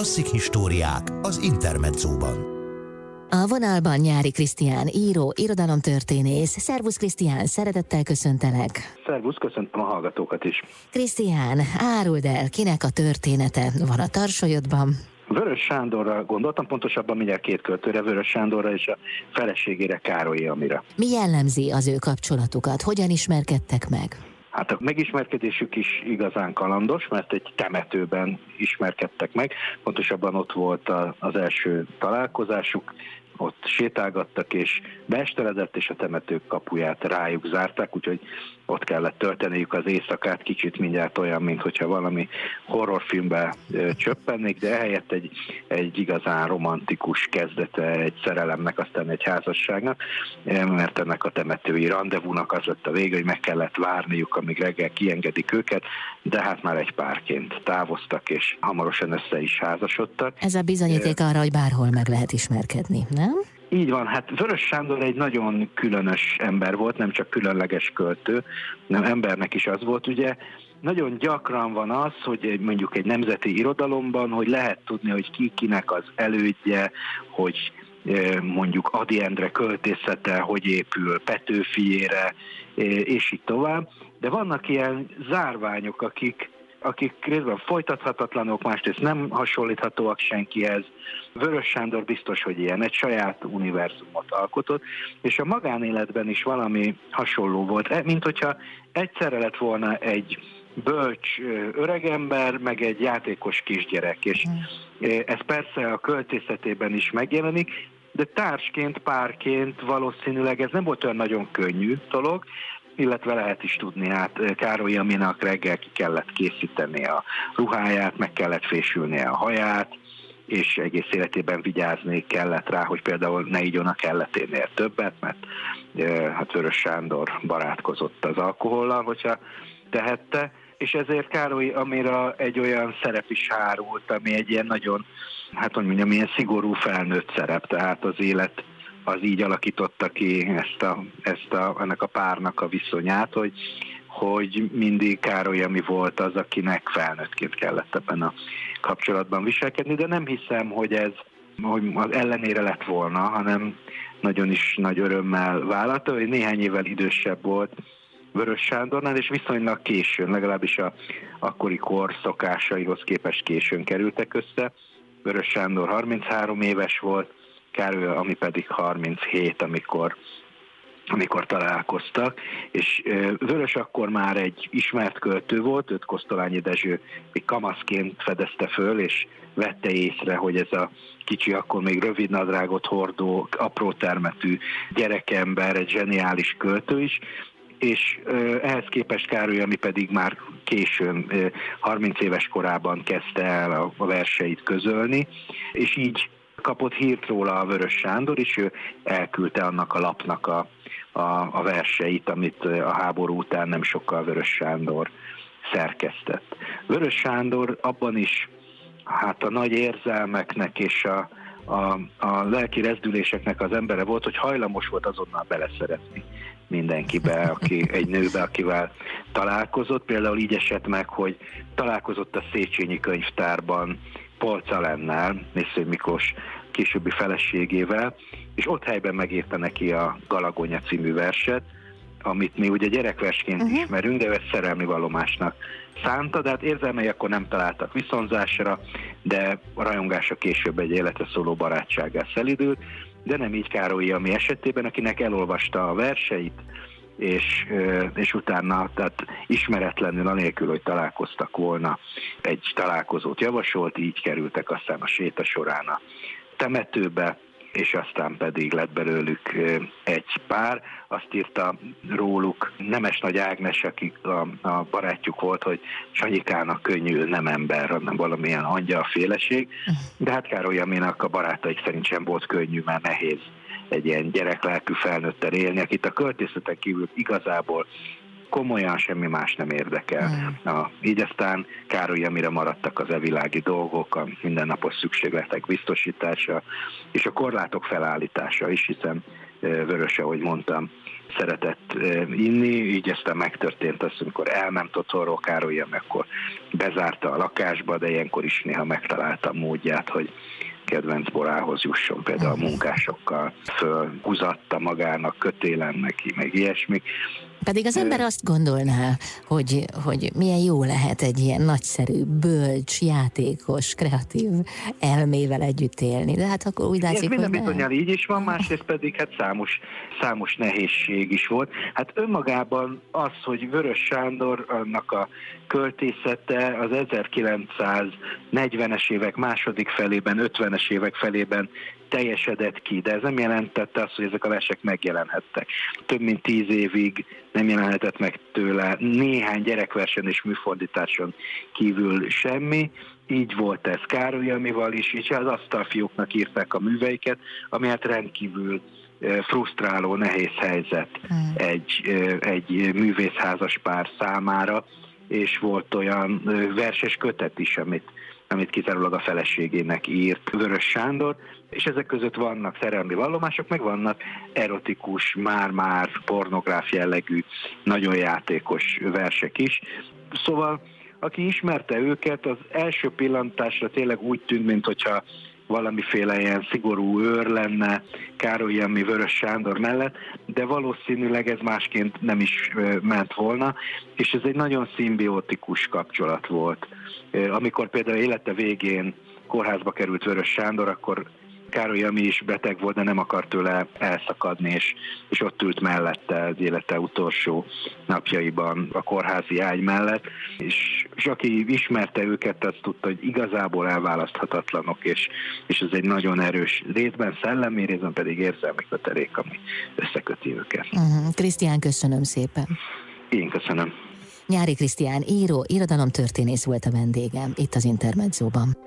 Klasszik históriák az Intermedzóban. A vonalban Nyári Krisztián, író, irodalomtörténész. Szervusz Krisztián, szeretettel köszöntelek. Szervusz, köszöntöm a hallgatókat is. Krisztián, áruld el, kinek a története van a tarsolyodban? Vörös Sándorra gondoltam, pontosabban mindjárt két költőre, Vörös Sándorra és a feleségére Károly Amira. Mi jellemzi az ő kapcsolatukat? Hogyan ismerkedtek meg? Hát a megismerkedésük is igazán kalandos, mert egy temetőben ismerkedtek meg, pontosabban ott volt az első találkozásuk, ott sétálgattak, és beesteledett, és a temetők kapuját rájuk zárták, úgyhogy ott kellett tölteniük az éjszakát, kicsit mindjárt olyan, mint hogyha valami horrorfilmbe csöppennék, de ehelyett egy, egy igazán romantikus kezdete egy szerelemnek, aztán egy házasságnak, mert ennek a temetői rendezvúnak az lett a vége, hogy meg kellett várniuk, amíg reggel kiengedik őket, de hát már egy párként távoztak, és hamarosan össze is házasodtak. Ez a bizonyíték arra, hogy bárhol meg lehet ismerkedni, nem? Így van, hát Vörös Sándor egy nagyon különös ember volt, nem csak különleges költő, nem embernek is az volt, ugye, nagyon gyakran van az, hogy mondjuk egy nemzeti irodalomban, hogy lehet tudni, hogy ki kinek az elődje, hogy e, mondjuk Adi Endre költészete, hogy épül Petőfiére, e, és így tovább. De vannak ilyen zárványok, akik akik részben folytathatatlanok, másrészt nem hasonlíthatóak senkihez. Vörös Sándor biztos, hogy ilyen, egy saját univerzumot alkotott, és a magánéletben is valami hasonló volt, e, mint hogyha egyszerre lett volna egy bölcs öregember, meg egy játékos kisgyerek, és mm. ez persze a költészetében is megjelenik, de társként, párként valószínűleg ez nem volt olyan nagyon könnyű dolog, illetve lehet is tudni, hát Károly aminek reggel ki kellett készíteni a ruháját, meg kellett fésülnie a haját, és egész életében vigyázni kellett rá, hogy például ne igyon a kelleténél többet, mert hát Vörös Sándor barátkozott az alkohollal, hogyha tehette, és ezért Károly amire egy olyan szerep is hárult, ami egy ilyen nagyon, hát hogy mondjam, ilyen szigorú felnőtt szerep, tehát az élet az így alakította ki ezt a, ezt a, ennek a párnak a viszonyát, hogy, hogy mindig Károly, ami volt az, akinek felnőttként kellett ebben a kapcsolatban viselkedni, de nem hiszem, hogy ez hogy az ellenére lett volna, hanem nagyon is nagy örömmel vállalta, hogy néhány évvel idősebb volt Vörös Sándornál, és viszonylag későn, legalábbis a akkori kor szokásaihoz képest későn kerültek össze. Vörös Sándor 33 éves volt, Károly, ami pedig 37, amikor amikor találkoztak, és Vörös akkor már egy ismert költő volt, őt Kosztolányi Dezső egy kamaszként fedezte föl, és vette észre, hogy ez a kicsi, akkor még rövid nadrágot hordó, apró termetű gyerekember, egy zseniális költő is, és ehhez képest Károly, ami pedig már későn, 30 éves korában kezdte el a verseit közölni, és így kapott hírt róla a Vörös Sándor, és ő elküldte annak a lapnak a, a, a verseit, amit a háború után nem sokkal Vörös Sándor szerkesztett. Vörös Sándor abban is hát a nagy érzelmeknek és a, a, a lelki rezdüléseknek az embere volt, hogy hajlamos volt azonnal beleszeretni mindenkibe, aki, egy nőbe, akivel találkozott. Például így esett meg, hogy találkozott a Széchenyi könyvtárban Polca lennel, Néző Miklós későbbi feleségével, és ott helyben megírta neki a Galagonya című verset, amit mi ugye gyerekversként uh-huh. ismerünk, de ezt szerelmi vallomásnak szánta, de hát érzelmei akkor nem találtak viszonzásra, de a rajongása később egy életre szóló barátsággal szelidült, de nem így Károly, ami esetében, akinek elolvasta a verseit, és, és utána, tehát ismeretlenül, anélkül, hogy találkoztak volna, egy találkozót javasolt, így kerültek aztán a séta során a temetőbe, és aztán pedig lett belőlük egy pár. Azt írta róluk Nemes Nagy Ágnes, aki a, a barátjuk volt, hogy Sanyikának könnyű nem ember, hanem valamilyen angyalféleség. De hát Károly Aminak a barátaik szerint sem volt könnyű, mert nehéz egy ilyen gyereklelkű felnőttel élni, akit a költészeten kívül igazából komolyan semmi más nem érdekel. Mm. Na, így aztán Károly, amire maradtak az evilági dolgok, a mindennapos szükségletek biztosítása, és a korlátok felállítása is, hiszen Vöröse, ahogy mondtam, szeretett inni, így aztán megtörtént az, amikor elment otthonról Károly, akkor bezárta a lakásba, de ilyenkor is néha megtalálta a módját, hogy kedvenc borához jusson, például a mhm. munkásokkal fölhúzatta magának kötélen neki, meg ilyesmi. Pedig az ember azt gondolná, hogy, hogy milyen jó lehet egy ilyen nagyszerű, bölcs, játékos, kreatív elmével együtt élni. De hát akkor úgy látszik, Ez minden bizonyal így is van, másrészt pedig hát számos, számos nehézség is volt. Hát önmagában az, hogy Vörös Sándor annak a költészete az 1940-es évek második felében, 50-es évek felében teljesedett ki, de ez nem jelentette azt, hogy ezek a versek megjelenhettek. Több mint tíz évig nem jelenhetett meg tőle néhány gyerekversen és műfordításon kívül semmi, így volt ez Károly amival is, és az asztalfiúknak írták a műveiket, ami hát rendkívül frusztráló, nehéz helyzet hmm. egy, egy művészházas pár számára, és volt olyan verses kötet is, amit, amit kizárólag a feleségének írt Vörös Sándor, és ezek között vannak szerelmi vallomások, meg vannak erotikus, már-már pornográf jellegű, nagyon játékos versek is. Szóval aki ismerte őket, az első pillantásra tényleg úgy tűnt, mintha valamiféle ilyen szigorú őr lenne Károly Emmi Vörös Sándor mellett, de valószínűleg ez másként nem is ment volna, és ez egy nagyon szimbiotikus kapcsolat volt. Amikor például élete végén kórházba került Vörös Sándor, akkor Károly ami is beteg volt, de nem akart tőle elszakadni, és, és ott ült mellette az élete utolsó napjaiban a kórházi ágy mellett, és, és aki ismerte őket, azt tudta, hogy igazából elválaszthatatlanok, és, és ez egy nagyon erős részben szellemi, részben pedig érzelmi kötelék, ami összeköti őket. Krisztián, uh-huh. köszönöm szépen. Én köszönöm. Nyári Krisztián író, irodalomtörténész volt a vendégem itt az Intermedzóban.